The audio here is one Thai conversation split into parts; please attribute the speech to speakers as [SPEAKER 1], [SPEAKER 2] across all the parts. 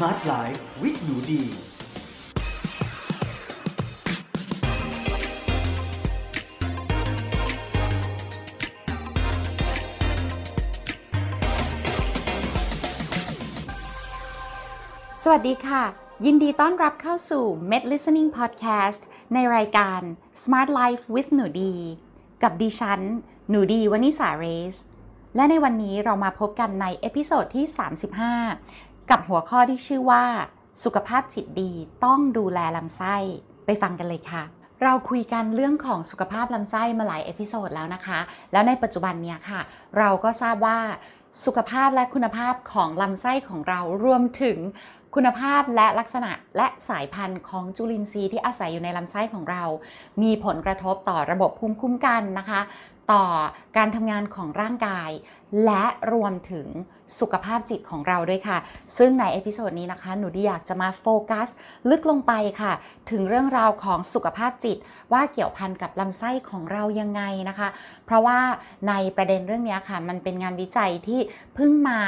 [SPEAKER 1] Smart Life with หนูดี
[SPEAKER 2] สวัสดีค่ะ ยินดีต้อนรับเข้าสู่ Med Listening Podcast ในรายการ Smart Life with หนูดี กับดิฉัน หนูดีวันิสาเรสและในวันนี้เรามาพบกันใน episode ที่ 35 กับหัวข้อที่ชื่อว่า สุขภาพจิตดีต้องดูแลลำไส้ไปฟังกันเลยค่ะ เราคุยกันเรื่องของสุขภาพลำไส้มาหลาย episode แล้วนะคะ แล้วในปัจจุบันเนี้ยค่ะ เราก็ทราบว่าสุขภาพและคุณภาพของลำไส้ของเรารวมถึงคุณภาพและลักษณะและสายพันธุ์ของจุลินทรีย์ที่อาศัยอยู่ในลำไส้ของเรา มีผลกระทบต่อระบบภูมิคุ้มกันนะคะ ต่อการทำงานของร่างกาย และรวมถึงสุขภาพจิตของเราด้วยค่ะ ซึ่งใน episode นี้นะคะ หนูดีอยากจะมาโฟกัส ลึกลงไปค่ะ ถึงเรื่องราวของสุขภาพจิต ว่าเกี่ยวพันกับลำไส้ของเรายังไงนะคะ เพราะว่าในประเด็นเรื่องนี้ค่ะ มันเป็นงานวิจัยที่เพิ่งมา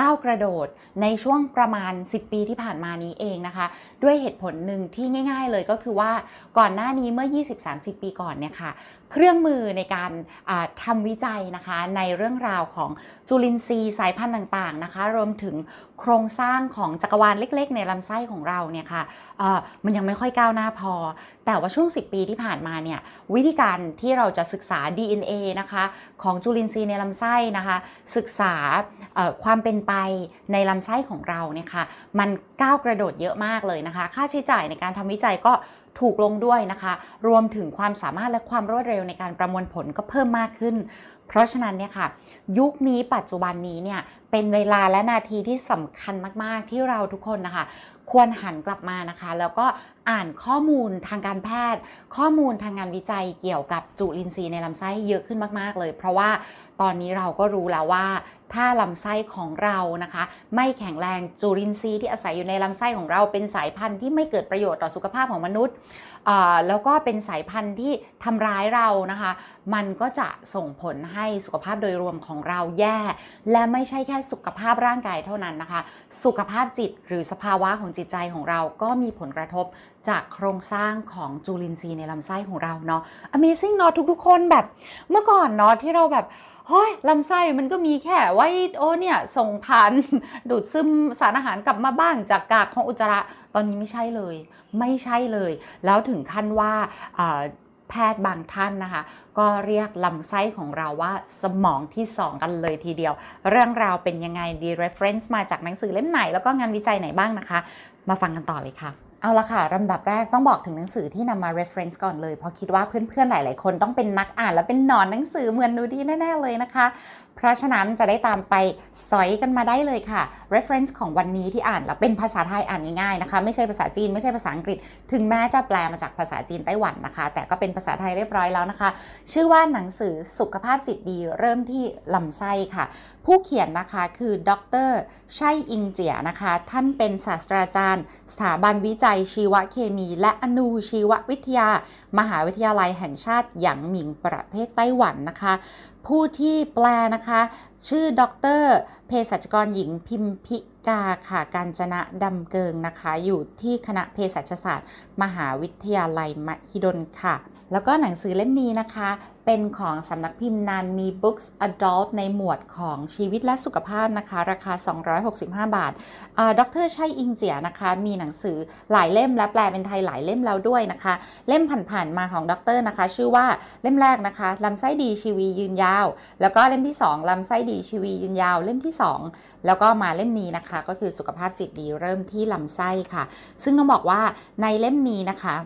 [SPEAKER 2] ก้าวกระโดดในช่วงประมาณ 10 ปีที่ผ่านมานี้เองนะคะ ด้วยเหตุผลหนึ่งที่ง่าย ๆ เลยก็คือว่าก่อนหน้านี้เมื่อ 20-30 ปีก่อนเนี่ยค่ะ เครื่องมือในการทำวิจัยนะคะในเรื่องราวของจุลินทรีย์สายพันธุ์ต่างๆนะคะ รวมถึงโครงสร้างของจักรวาลเล็ก ๆ ในลำไส้ของเราเนี่ยค่ะมันยังไม่ค่อยก้าวหน้าพอ แต่ว่าช่วง 10 ปีที่ผ่านมาเนี่ยวิธีการที่เราจะศึกษา DNA นะคะของจุลินทรีย์ในลำไส้นะคะ ศึกษาความเป็นไปในลำไส้ของเราเนี่ยค่ะมันก้าวกระโดดเยอะมากเลยนะคะ ค่าใช้จ่ายในการทำวิจัยก็ถูกลงด้วยนะคะ รวมถึงความสามารถและความรวดเร็วในการประมวลผลก็เพิ่มมากขึ้น เพราะฉะนั้นเนี่ยค่ะ ยุคนี้ปัจจุบันนี้เนี่ยเป็นเวลาและนาทีที่สำคัญมาก ๆ ที่เราทุกคนนะคะ ควรหันกลับมานะคะ แล้วก็อ่านข้อมูลทางการแพทย์ ข้อมูลทางงานวิจัยเกี่ยวกับจุลินทรีย์ในลำไส้เยอะขึ้นมาก ๆ เลย เพราะว่าตอนนี้เราก็รู้แล้วว่าถ้าลำไส้ของเรานะคะ ไม่แข็งแรงจุลินทรีย์ที่อาศัยอยู่ในลำไส้ของเราเป็นสายพันธุ์ที่ไม่เกิดประโยชน์ต่อสุขภาพของมนุษย์แล้วก็เป็นสายพันธุ์ที่ทำร้ายเรานะคะ มันก็จะส่งผลให้สุขภาพโดยรวมของเราแย่ และไม่ใช่แค่สุขภาพร่างกายเท่านั้นนะคะ สุขภาพจิตหรือสภาวะของจิตใจของเราก็มีผลกระทบจากโครงสร้างของจุลินทรีย์ในลำไส้ของเราเนาะ Amazing เนาะทุกๆคนแบบเมื่อก่อนเนาะที่เราแบบ เฮ้ยลำไส้มันก็มีแค่ไว้โอ้เนี่ยส่งผ่านดูดซึมสารอาหารกลับมาบ้างจากกากของอุจจาระตอนนี้ไม่ใช่เลย ไม่ใช่เลย แล้วถึงขั้นว่าแพทย์บางท่านนะคะ ก็เรียกลำไส้ของเราว่าสมองที่2กันเลยทีเดียว เรื่องราวเป็นยังไงดี reference มาจากหนังสือเล่มไหน แล้วก็งานวิจัยไหนบ้างนะคะ มาฟังกันต่อเลยค่ะ เอาละค่ะลำดับแรกต้องบอกถึงหนังสือที่นำมา reference ก่อนเลย เพราะคิดว่าเพื่อนๆ หลายๆ คนต้องเป็นนักอ่าน และเป็นหนอนหนังสือเหมือนนูดีแน่ ๆ เลยนะคะ เพราะฉะนั้นจะได้ตามไปสอยกันมาได้เลยค่ะ reference ของวันนี้ที่อ่านแล้วเป็นภาษาไทยอ่านง่ายๆนะคะ ไม่ใช่ภาษาจีนไม่ใช่ภาษาอังกฤษ ถึงแม้จะแปลมาจากภาษาจีนไต้หวันนะคะ แต่ก็เป็นภาษาไทยเรียบร้อยแล้วนะคะ ชื่อว่าหนังสือสุขภาพจิตดีเริ่มที่ลำไส้ค่ะ ผู้เขียนนะคะคือดรชัยอิงเจียนะคะ ท่านเป็นศาสตราจารย์ สถาบันวิจัยชีวเคมี และอนูชีววิทยา มหาวิทยาลัยแห่งชาติหยางหมิงประเทศไต้หวันนะคะ ผู้ที่แปลนะคะ ชื่อดรเภสัชกรหญิงพิมพิกาค่ะการจนะดำเกิงนะคะ อยู่ที่คณะเภสัชศาสตร์ มหาวิทยาลัยมหิดลค่ะแล้วก็หนังสือเล่มนี้นะคะ เป็นของสำนักพิมพ์นานมี Books Adult ในหมวดของชีวิตและสุขภาพนะคะ ราคา 265 บาทดรชัยอิงเจียนะคะ มีหนังสือหลายเล่มและแปลเป็นไทยหลายเล่มแล้วด้วยนะคะ เล่มผ่านๆมาของดรนะคะ ชื่อว่าเล่มแรกนะคะลำไส้ดีชีวียืนยาว แล้วก็เล่มที่ 2ลำไส้ดีชีวียืนยาว เล่มที่ 2 แล้วก็มาเล่มนี้นะคะ ก็คือสุขภาพจิตดีเริ่มที่ลำไส้ค่ะ ซึ่งต้องบอกว่าในเล่มนี้นะคะ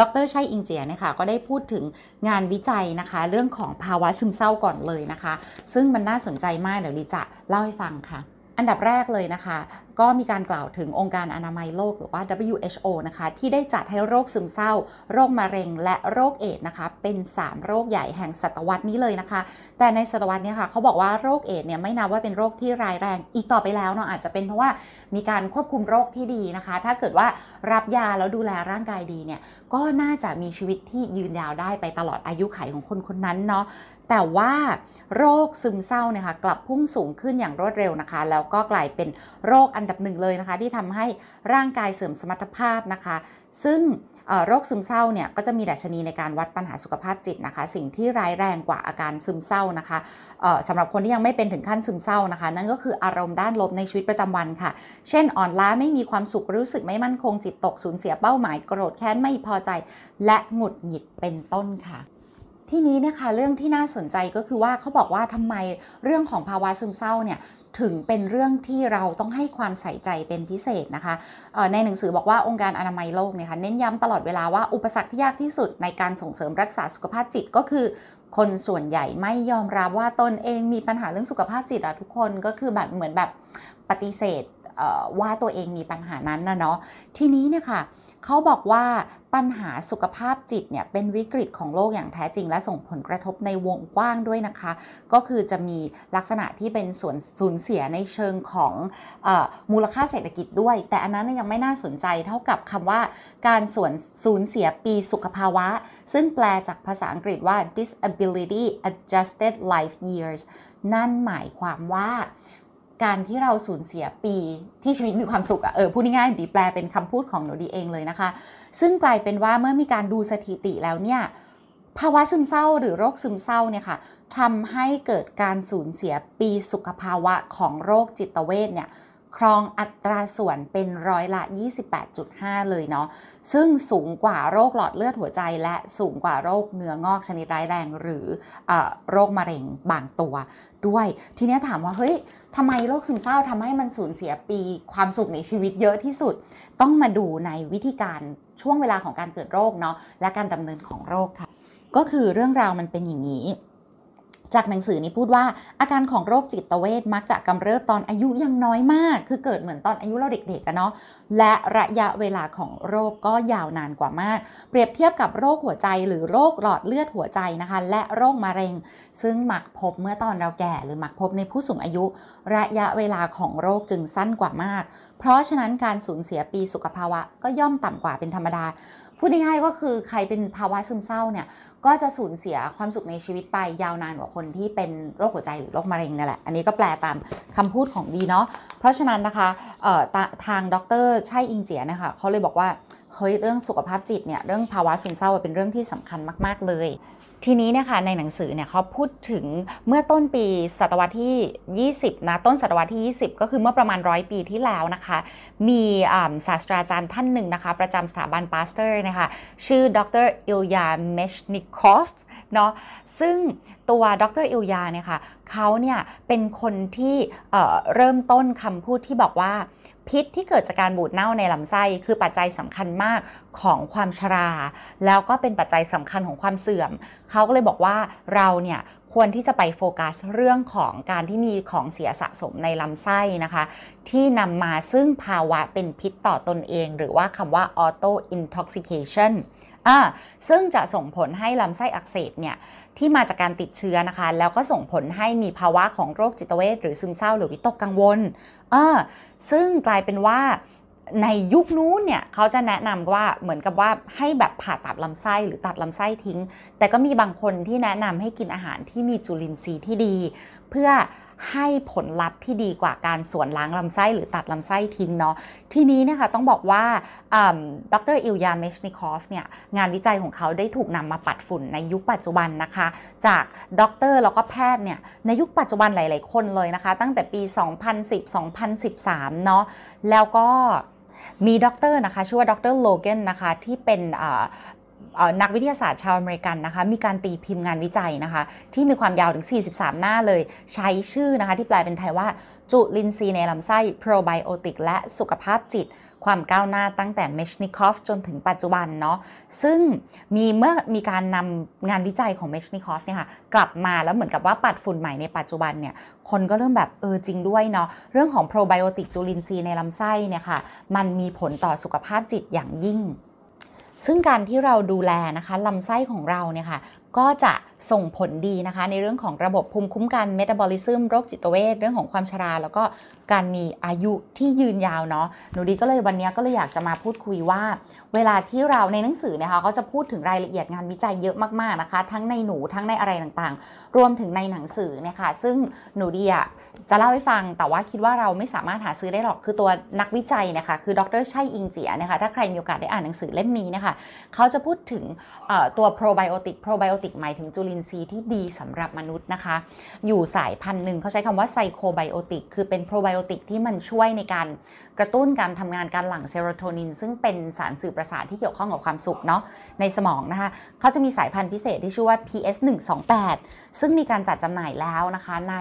[SPEAKER 2] ดรชัยอิงเจียเนี่ยค่ะก็ได้พูดถึงงานวิจัยนะคะ เรื่องของภาวะซึมเศร้าก่อนเลยนะคะ ซึ่งมันน่าสนใจมากเดี๋ยวดิจะเล่าให้ฟังค่ะ อันดับแรกเลยนะคะ ก็มีการกล่าวถึงองค์การอนามัยโลกหรือว่า WHO นะคะที่ได้จัดให้โรคซึมเศร้า โรคมะเร็ง และโรคเอดส์นะคะเป็น 3 โรคใหญ่แห่งศตวรรษนี้เลยนะคะ แต่ในศตวรรษนี้ค่ะเขาบอกว่าโรคเอดส์เนี่ยไม่นับว่าเป็นโรคที่ร้ายแรงอีกต่อไปแล้วเนาะอาจจะเป็นเพราะว่ามีการควบคุมโรคที่ดีนะคะ ถ้าเกิดว่ารับยาแล้วดูแลร่างกายดีเนี่ยก็น่าจะมีชีวิตที่ยืนยาวได้ไปตลอดอายุขัยของคนคนนั้นเนาะแต่ว่าโรคซึมเศร้าเนี่ยค่ะกลับพุ่งสูงขึ้นอย่างรวดเร็วนะคะ แล้วก็กลายเป็นโรคอันดับหนึ่งเลยนะคะ ที่ทำให้ร่างกายเสื่อมสมรรถภาพนะคะ ซึ่งโรคซึมเศร้าเนี่ยก็จะมีดัชนีในการวัดปัญหาสุขภาพจิตนะคะ สิ่งที่ร้ายแรงกว่าอาการซึมเศร้านะคะสำหรับคนที่ยังไม่เป็นถึงขั้นซึมเศร้านะคะ นั่นก็คืออารมณ์ด้านลบในชีวิตประจำวันค่ะ เช่นอ่อนล้าไม่มีความสุขรู้สึกไม่มั่นคงจิตตกสูญเสียเป้าหมายโกรธแค้นไม่พอใจ และหงุดหงิดเป็นต้นค่ะที่นี้นะคะเรื่องที่น่าสนใจก็คือว่าเขาบอกว่าทำไมเรื่องของภาวะซึมเศร้าเนี่ย ถึงเป็นเรื่องที่เราต้องให้ความใส่ใจเป็นพิเศษนะคะ ในหนังสือบอกว่าองค์การอนามัยโลกเนี่ยค่ะเน้นย้ำตลอดเวลาว่าอุปสรรคที่ยากที่สุดในการส่งเสริมรักษาสุขภาพจิตก็คือ คนส่วนใหญ่ไม่ยอมรับว่าตนเองมีปัญหาเรื่องสุขภาพจิตอะทุกคนก็คือแบบเหมือนแบบปฏิเสธว่าตัวเองมีปัญหานั้นนะเนาะทีนี้เนี่ยค่ะ เขาบอกว่าปัญหาสุขภาพจิตเนี่ยเป็นวิกฤตของโลกอย่างแท้จริง และส่งผลกระทบในวงกว้างด้วยนะคะ ก็คือจะมีลักษณะที่เป็นส่วนสูญเสียในเชิงของอมูลค่าเศรษฐกิจด้วย แต่อันนั้นยังไม่น่าสนใจเท่ากับคำว่าการส่วนสูญเสียปีสุขภาวะ ซึ่งแปลจากภาษาอังกฤษว่า disability adjusted life years นั่นหมายความว่า การที่เราสูญเสียปีที่ชีวิตมีความสุขอะเออพูดง่ายๆดีแปลเป็นคำพูดของหนูดีเองเลยนะคะ ซึ่งกลายเป็นว่าเมื่อมีการดูสถิติแล้วเนี่ยภาวะซึมเศร้าหรือโรคซึมเศร้าเนี่ยค่ะทำให้เกิดการสูญเสียปีสุขภาวะของโรคจิตเวชเนี่ย ครองอัตราส่วนเป็นร้อยละ 28.5 เลยเนาะซึ่งสูงกว่าโรคหลอดเลือดหัวใจ และสูงกว่าโรคเนื้องอกชนิดร้ายแรง หรืออโรคมะเร็งบางตัวด้วย ทีนี้ถามว่าเฮ้ยทำไมโรคซึมเศร้าทำให้มันสูญเสียปีความสุขในชีวิตเยอะที่สุด ต้องมาดูในวิธีการช่วงเวลาของการเกิดโรคเนาะและการดำเนินของโรคค่ะ ก็คือเรื่องราวมันเป็นอย่างนี้ จากหนังสือนี้พูดว่าอาการของโรคจิตเวทมักจะกำเริบตอนอายุยังน้อยมาก คือเกิดเหมือนตอนอายุเราเด็กๆกันเนาะและระยะเวลาของโรคก็ยาวนานกว่ามาก เปรียบเทียบกับโรคหัวใจหรือโรคหลอดเลือดหัวใจนะคะ และโรคมะเร็ง ซึ่งมักพบเมื่อตอนเราแก่ หรือมักพบในผู้สูงอายุ ระยะเวลาของโรคจึงสั้นกว่ามาก เพราะฉะนั้นการสูญเสียปีสุขภาวะก็ย่อมต่ำกว่าเป็นธรรมดาพูดง่ายๆก็คือใครเป็นภาวะซึมเศร้าเนี่ย ก็จะสูญเสียความสุขในชีวิตไปยาวนานกว่าคนที่เป็นโรคหัวใจหรือโรคมะเร็งนั่นแหละ อันนี้ก็แปลตามคำพูดของดีเนาะ เพราะฉะนั้นนะคะทางดรใช่อิงเจียนะคะเขาเลยบอกว่า เฮ้ยเรื่องสุขภาพจิตเนี่ยเรื่องภาวะซึมเศร้าเป็นเรื่องที่สำคัญมาก ๆ เลย ทีนี้เนี่ยค่ะในหนังสือเนี่ยเขาพูดถึงเมื่อต้นปีศตวรรษที่ 20 นะต้นศตวรรษที่ 20 ก็คือเมื่อประมาณร้อยปีที่แล้วนะคะ มีศาสตราจารย์ท่านหนึ่งนะคะ ประจำสถาบันปาสเตอร์นะคะชื่อดรอิลยาเมชนิคอฟเนาะซึ่งตัวดรอิลยาเนี่ยค่ะเขาเนี่ยเป็นคนที่เเริ่มต้นคำพูดที่บอกว่า พิษที่เกิดจากการบูดเน่าในลำไส้ คือปัจจัยสำคัญมากของความชรา แล้วก็เป็นปัจจัยสำคัญของความเสื่อม เขาก็เลยบอกว่าเราเนี่ยควรที่จะไปโฟกัสเรื่องของการที่มีของเสียสะสมในลำไส้นะคะ ที่นำมาซึ่งภาวะเป็นพิษต่อตนเอง หรือว่าคำว่า auto intoxication อ่าซึ่งจะส่งผลให้ลำไส้อักเสบเนี่ยที่มาจากการติดเชื้อนะคะ แล้วก็ส่งผลให้มีภาวะของโรคจิตเวชหรือซึมเศร้าหรือวิตกกังวลอ่าซึ่งกลายเป็นว่าในยุคนู้นเนี่ยเขาจะแนะนำว่าเหมือนกับว่าให้แบบผ่าตัดลำไส้หรือตัดลำไส้ทิ้ง แต่ก็มีบางคนที่แนะนำให้กินอาหารที่มีจุลินทรีย์ที่ดี เพื่อ ให้ผลลัพธ์ที่ดีกว่าการส่วนล้างลำไส้หรือตัดลำไส้ทิ้งเนาะทีนี้นะคะต้องบอกว่าดรอิลยาเมชนิคอฟเนี่ยงานวิจัยของเขาได้ถูกนำมาปัดฝุ่นในยุคปัจจุบันนะคะ จากด็อกเตอร์แล้วก็แพทย์เนี่ยในยุคปัจจุบันหลาย ๆ คนเลยนะคะ ตั้งแต่ปี 2010-2013 เนาะแล้วก็มีด็อกเตอร์นะคะชื่อว่าด็อกเตอร์โลเกนนะคะที่เป็น นักวิทยาศาสตร์ชาวอเมริกันนะคะ มีการตีพิมพ์งานวิจัยนะคะ ที่มีความยาวถึง 43 หน้าเลย ใช้ชื่อนะคะ ที่แปลเป็นไทยว่า จุลินทรีย์ในลำไส้โปรไบโอติกและสุขภาพจิต ความก้าวหน้าตั้งแต่เมชนิคอฟจนถึงปัจจุบันเนาะซึ่งมีเมื่อมีการนำงานวิจัยของเมชนิคอฟเนี่ยค่ะกลับมาแล้วเหมือนกับว่าปัดฝุ่นใหม่ในปัจจุบันเนี่ยคนก็เริ่มแบบเออจริงด้วยเนาะเรื่องของโปรไบโอติกจุลินทรีย์ในลำไส้เนี่ยค่ะมันมีผลต่อสุขภาพจิตอย่างยิ่ง ซึ่งการที่เราดูแลนะคะลำไส้ของเราเนี่ยค่ะก็จะส่งผลดีนะคะ ในเรื่องของระบบภูมิคุ้มกันเมตาบอลิซึมโรคจิตเวชเรื่องของความชรา แล้วก็การมีอายุที่ยืนยาวเนาะหนูดีก็เลยวันนี้ก็เลยอยากจะมาพูดคุยว่า เวลาที่เราในหนังสือนะคะเขาจะพูดถึงรายละเอียดงานวิจัยเยอะมากๆนะคะ ทั้งในหนูทั้งในอะไรต่างๆ รวมถึงในหนังสือเนี่ยค่ะซึ่งหนูดีอะจะเล่าให้ฟังแต่ว่าคิดว่าเราไม่สามารถหาซื้อได้หรอกคือตัวนักวิจัยนะคะคือดรชัยอิงเจียนะคะถ้าใครมีโอกาสได้อ่านหนังสือเล่มนี้นะคะเขาจะพูดถึงตัวโปรไบโอติกโปรไบโอติกหมายถึงจุลินทรีย์ที่ดีสำหรับมนุษย์นะคะ อยู่สายพันธุ์หนึ่งเขาใช้คำว่าไซโคไบโอติกคือเป็นโปรไบโอติกที่มันช่วยในการ กระตุ้นการทำงานการหลั่งเซโรโทนิน ซึ่งเป็นสารสื่อประสาทที่เกี่ยวข้องกับความสุขเนาะในสมองนะคะเขาจะมีสายพันธุ์พิเศษที่ชื่อว่า PS 128ซึ่งมีการจัดจำหน่ายแล้วนะคะใน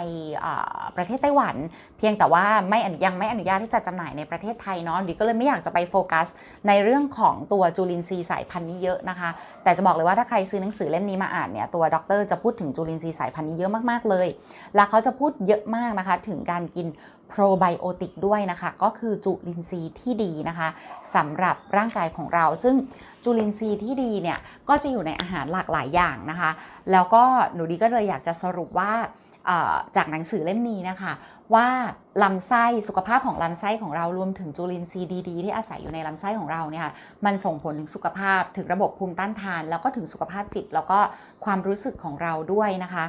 [SPEAKER 2] ประเทศไต้หวัน เพียงแต่ว่าไม่ยังไม่อนุญาตที่จะจำหน่ายในประเทศไทยเนาะดิก็เลยไม่อยากจะไปโฟกัส ในเรื่องของตัวจุลินทรีย์สายพันธุ์นี้เยอะนะคะ แต่จะบอกเลยว่าถ้าใครซื้อหนังสือเล่มนี้มาอ่านเนี่ยตัวด็อกเตอร์จะพูดถึงจุลินทรีย์สายพันธุ์นี้เยอะมากๆเลย แล้วเขาจะพูดเยอะมากนะคะถึงการกินโปรไบโอติกด้วยนะคะ ก็คือจุลินทรีย์ที่ดีนะคะสำหรับร่างกายของเรา ซึ่งจุลินทรีย์ที่ดีเนี่ยก็จะอยู่ในอาหารหลากหลายอย่างนะคะ แล้วก็หนูดีก็เลยอยากจะสรุปว่าจากหนังสือเล่มนี้นะคะว่าลำไส้สุขภาพของลำไส้ของเรารวมถึงจุลินทรีย์ดีๆที่อาศัยอยู่ในลำไส้ของเราเนี่ยค่ะมันส่งผลถึงสุขภาพถึงระบบภูมิต้านทาน แล้วก็ถึงสุขภาพจิต แล้วก็ความรู้สึกของเราด้วยนะคะ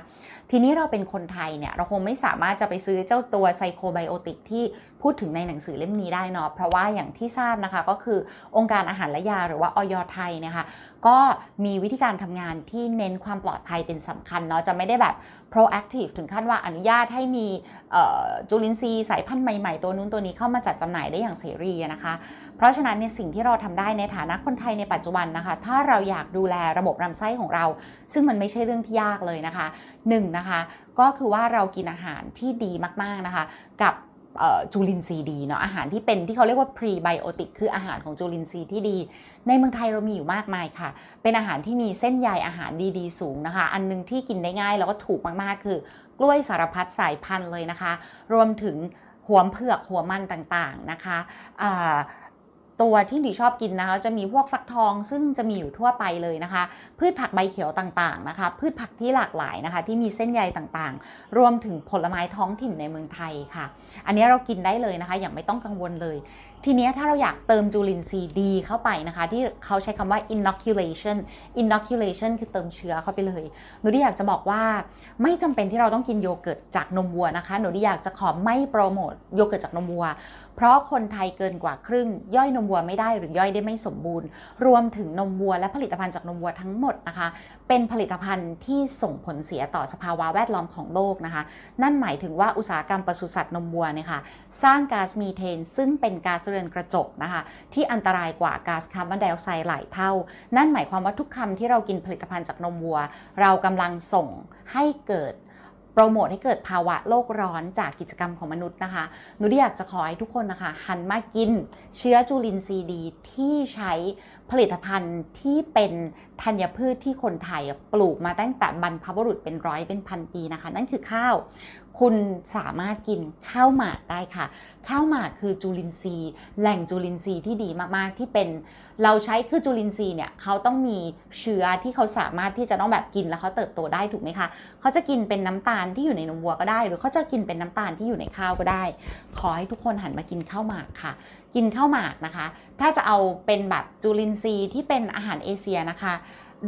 [SPEAKER 2] ทีนี้เราเป็นคนไทยเนี่ยเราคงไม่สามารถจะไปซื้อเจ้าตัวไซโคไบโอติกที่พูดถึงในหนังสือเล่มนี้ได้เนาะเพราะว่าอย่างที่ทราบนะคะก็คือองค์การอาหารและยาหรือว่าออยไทยนะคะก็มีวิธีการทำงานที่เน้นความปลอดภัยเป็นสำคัญเนาะจะไม่ได้แบบ proactive ถึงขั้นว่าอนุญาตให้มีจุลินทรีย์สายพันธุ์ใหม่ๆ ตัวนู้นตัวนี้เข้ามาจัดจำหน่ายได้อย่างเสรีนะคะ เพราะฉะนั้นในสิ่งที่เราทำได้ในฐานะคนไทยในปัจจุบันนะคะ ถ้าเราอยากดูแลระบบลำไส้ของเรา ซึ่งมันไม่ใช่เรื่องที่ยากเลยนะคะ1นนะคะ ก็คือว่าเรากินอาหารที่ดีมากๆนะคะ กับ จุลินทรีย์ดีเนาะอาหารที่เป็นที่เขาเรียกว่าพรีไบโอติกคืออาหารของจุลินทรีย์ที่ดี ในเมืองไทยเรามีอยู่มากมายค่ะ เป็นอาหารที่มีเส้นใยอาหารดีๆ สูงนะคะ อันนึงที่กินได้ง่ายแล้วก็ถูกมากๆ คือกล้วยสารพัดสายพันธุ์เลยนะคะ รวมถึงหัวเผือกหัวมันต่างๆนะคะ ตัวที่ดิชอบกินนะคะ จะมีพวกฟักทองซึ่งจะมีอยู่ทั่วไปเลยนะคะ พืชผักใบเขียวต่างๆนะคะ พืชผักที่หลากหลายนะคะ ที่มีเส้นใยต่างๆ รวมถึงผลไม้ท้องถิ่นในเมืองไทยค่ะ อันนี้เรากินได้เลยนะคะ อย่างไม่ต้องกังวลเลย ทีนี้ถ้าเราอยากเติมจุลินทรีย์ดีเข้าไปนะคะ ที่เขาใช้คำว่า inoculation inoculation คือเติมเชื้อเข้าไปเลย หนูดีอยากจะบอกว่าไม่จำเป็นที่เราต้องกินโยเกิร์ตจากนมวัวนะคะ หนูดีอยากจะขอไม่โปรโมทโยเกิร์ตจากนมวัว เพราะคนไทยเกินกว่าครึ่ง ย่อยนมวัวไม่ได้หรือย่อยได้ไม่สมบูรณ์ รวมถึงนมวัวและผลิตภัณฑ์จากนมวัวทั้งหมดนะคะ เป็นผลิตภัณฑ์ที่ส่งผลเสียต่อสภาวะแวดล้อมของโลกนะคะ นั่นหมายถึงว่าอุตสาหกรรมปศุสัตว์นมวัวเนี่ยค่ะสร้างก๊าซมีเทน ซึ่งเป็นก๊าซเรือนกระจกนะคะ ที่อันตรายกว่าก๊าซคาร์บอนไดออกไซด์หลายเท่า นั่นหมายความว่าทุกคำที่เรากินผลิตภัณฑ์จากนมวัว เรากำลังส่งให้เกิดโปรโมทให้เกิดภาวะโลกร้อนจากกิจกรรมของมนุษย์นะคะหนูอยากจะขอให้ทุกคนนะคะ หันมากินเชื้อจุลินทรีย์ดีที่ใช้ผลิตภัณฑ์ที่เป็นธัญพืชที่คนไทยปลูกมาตั้งแต่บรรพบุรุษเป็นร้อยเป็นพันปีนะคะ นั่นคือข้าว คุณสามารถกินข้าวหมากได้ค่ะ ข้าวหมากคือจุลินทรีย์ แหล่งจุลินทรีย์ที่ดีมากๆ ที่เป็นเราใช้คือจุลินทรีย์เนี่ยเขาต้องมีเชื้อที่เขาสามารถที่จะต้องแบบกินแล้วเขาเติบโตได้ถูกไหมคะเขาจะกินเป็นน้ำตาลที่อยู่ในนมวัวก็ได้ หรือเขาจะกินเป็นน้ำตาลที่อยู่ในข้าวก็ได้ ขอให้ทุกคนหันมากินข้าวหมากค่ะ กินข้าวหมากนะคะ ถ้าจะเอาเป็นแบบจุลินทรีย์ที่เป็นอาหารเอเชียนะคะ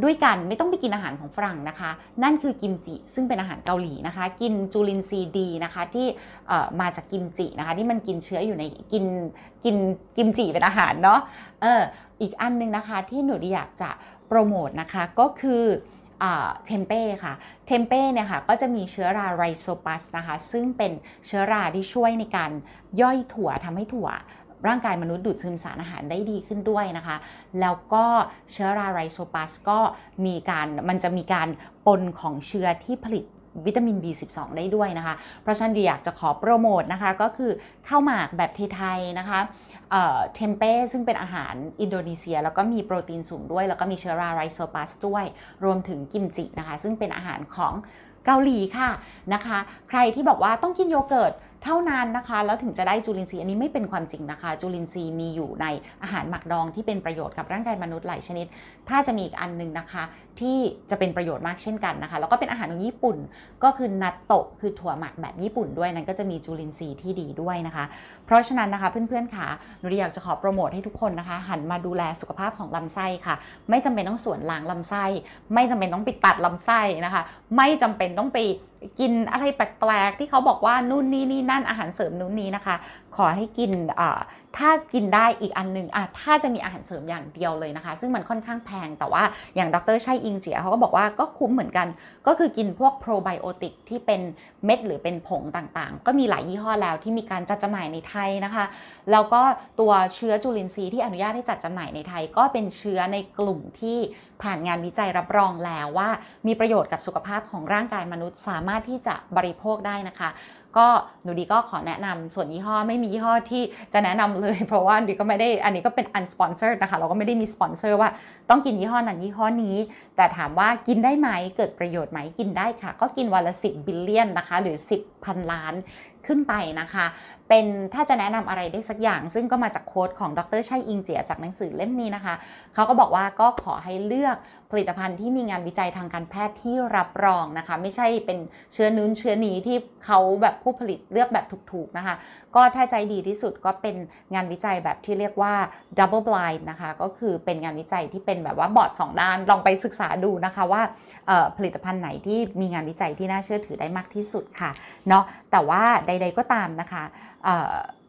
[SPEAKER 2] ด้วยกันไม่ต้องไปกินอาหารของฝรั่งนะคะ นั่นคือกิมจิซึ่งเป็นอาหารเกาหลีนะคะ กินจุลินทรีย์ดีนะคะที่มาจากกิมจินะคะที่มันกินเชื้ออยู่ในกินกินกิมจิเป็นอาหารเนาะเอออีกอันนึงนะคะที่หนูอยากจะโปรโมทนะคะก็คือเทมเป้ค่ะ เทมเป้เนี่ยค่ะก็จะมีเชื้อราไรโซปัสนะคะ ซึ่งเป็นเชื้อราที่ช่วยในการย่อยถั่วทำให้ถั่ว ร่างกายมนุษย์ดูดซึมสารอาหารได้ดีขึ้นด้วยนะคะ แล้วก็เชื้อราไรโซปัสก็มีการมันจะมีการปนของเชื้อที่ผลิตวิตามิน B12 ได้ด้วยนะคะ เพราะฉะนั้นอยากจะขอโปรโมทนะคะ ก็คือข้าวหมากแบบไทยๆนะคะเทมเป้ซึ่งเป็นอาหารอินโดนีเซีย แล้วก็มีโปรตีนสูงด้วย แล้วก็มีเชื้อราไรโซปัสด้วย รวมถึงกิมจินะคะ ซึ่งเป็นอาหารของเกาหลีค่ะนะคะ ใครที่บอกว่าต้องกินโยเกิร์ต เท่านั้นนะคะ แล้วถึงจะได้จุลินทรีย์อันนี้ไม่เป็นความจริงนะคะ จุลินทรีย์มีอยู่ในอาหารหมักดองที่เป็นประโยชน์กับร่างกายมนุษย์หลายชนิด ถ้าจะมีอีกอันหนึงนะคะ ที่จะเป็นประโยชน์มากเช่นกันนะคะ แล้วก็เป็นอาหารของญี่ปุ่นก็คือนัตโตะคือถั่วหมักแบบญี่ปุ่นด้วยนั้นก็จะมีจุลินทรีย์ที่ดีด้วยนะคะ เพราะฉะนั้นนะคะเพื่อนๆค่ะหนูอยากจะขอโปรโมทให้ทุกคนนะคะ หันมาดูแลสุขภาพของลำไส้ค่ะ ไม่จำเป็นต้องสวนล้างลำไส้ ไม่จำเป็นต้องไปตัดลำไส้นะคะ ไม่จำเป็นต้องไป กินอะไรแปลกๆที่เขาบอกว่านู่นนี่นี่นั่นอาหารเสริมนู่นนี้นะคะ ขอให้กินถ้ากินได้อีกอันหนึงอะถ้าจะมีอาหารเสริมอย่างเดียวเลยนะคะ ซึ่งมันค่อนข้างแพง แต่ว่าอย่างดรชัยอิงเจียเขาก็บอกว่าก็คุ้มเหมือนกัน ก็คือกินพวกโปรไบโอติกที่เป็นเม็ดหรือเป็นผงต่างๆ ก็มีหลายยี่ห้อแล้วที่มีการจัดจำหน่ายในไทยนะคะ แล้วก็ตัวเชื้อจุลินทรีย์ที่อนุญาตให้จัดจำหน่ายในไทย ก็เป็นเชื้อในกลุ่มที่ผ่านงานวิจัยรับรองแล้วว่า มีประโยชน์กับสุขภาพของร่างกายมนุษย์ สามารถที่จะบริโภคได้นะคะก็หนูดีก็ขอแนะนำส่วนยี่ห้อไม่มียี่ห้อที่จะแนะนำเลย เพราะว่าดีก็ไม่ได้อันนี้ก็เป็น unsponsored นะคะ เราก็ไม่ได้มีสปอนเซอร์ว่าต้องกินยี่ห้อนั้นยี่ห้อนี้ แต่ถามว่ากินได้ไหมเกิดประโยชน์ไหมกินได้ค่ะ ก็กินวันละ 10 billion นะคะ หรือ 10พันล้าน ขึ้นไปนะคะ เป็นถ้าจะแนะนำอะไรได้สักอย่าง ซึ่งก็มาจาก quote ของดรชัยอิงเจียจากหนังสือเล่มนี้นะคะเขาก็บอกว่าก็ขอให้เลือกผลิตภัณฑ์ที่มีงานวิจัยทางการแพทย์ที่รับรองนะคะ ไม่ใช่เป็นเชื้อนู้นเชื้อนี้ที่เขาแบบผู้ผลิตเลือกแบบถูกๆนะคะ ก็ถ้าใจดีที่สุดก็เป็นงานวิจัยแบบที่เรียกว่า double blind นะคะ ก็คือเป็นงานวิจัยที่เป็นแบบว่าบอร์ดสองด้านลองไปศึกษาดูนะคะว่าผลิตภัณฑ์ไหนที่มีงานวิจัยที่น่าเชื่อถือได้มากที่สุดค่ะเนาะแต่ว่าใด ๆ ก็ตามนะคะ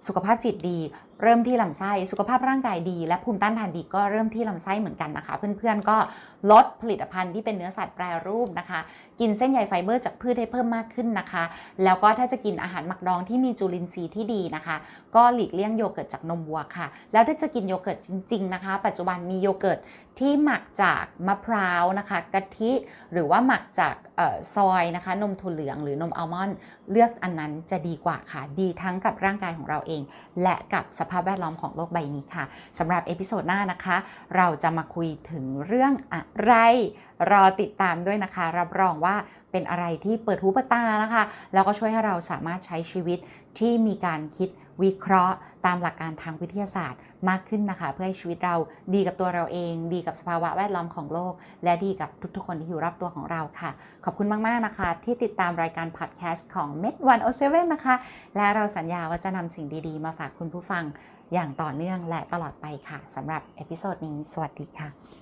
[SPEAKER 2] สุขภาพจิตดี เริ่มที่ลำไส้สุขภาพร่างกายดี และภูมิต้านทานดีก็เริ่มที่ลำไส้เหมือนกันนะคะ เพื่อนๆก็ลดผลิตภัณฑ์ที่เป็นเนื้อสัตว์แปรรูปนะคะ กินเส้นใยไฟเบอร์จากพืชให้เพิ่มมากขึ้นนะคะ แล้วก็ถ้าจะกินอาหารหมักดองที่มีจุลินทรีย์ที่ดีนะคะ ก็หลีกเลี่ยงโยเกิร์ตจากนมวัวค่ะ แล้วถ้าจะกินโยเกิร์ตจริง ๆนะคะ ปัจจุบันมีโยเกิร์ตที่หมักจากมะพร้าวนะคะกะทิหรือว่าหมักจากเออ soy นะคะ นมถั่วเหลืองหรือนมอัลมอนด์เลือกอันนั้นจะดีกว่าค่ะ ดีทั้งกับร่างกายของเราเอง และกับสภาพแวดล้อมของโลกใบนี้ค่ะสำหรับ episode หน้านะคะ เราจะมาคุยถึงเรื่องอะไร รอติดตามด้วยนะคะ รับรองว่าเป็นอะไรที่เปิดหูเปิดตานะคะ แล้วก็ช่วยให้เราสามารถใช้ชีวิตที่มีการคิด วิเคราะห์ตามหลักการทางวิทยาศาสตร์มากขึ้นนะคะ เพื่อให้ชีวิตเราดีกับตัวเราเอง ดีกับสภาวะแวดล้อมของโลก และดีกับทุกๆ คนที่อยู่รอบตัวของเราค่ะ ขอบคุณมาก ๆ นะคะ ที่ติดตามรายการพอดแคสต์ของ Med 107นะคะ และเราสัญญาว่าจะนำสิ่งดีๆ มาฝากคุณผู้ฟังอย่างต่อเนื่องและตลอดไปค่ะสำหรับ episode นี้สวัสดีค่ะ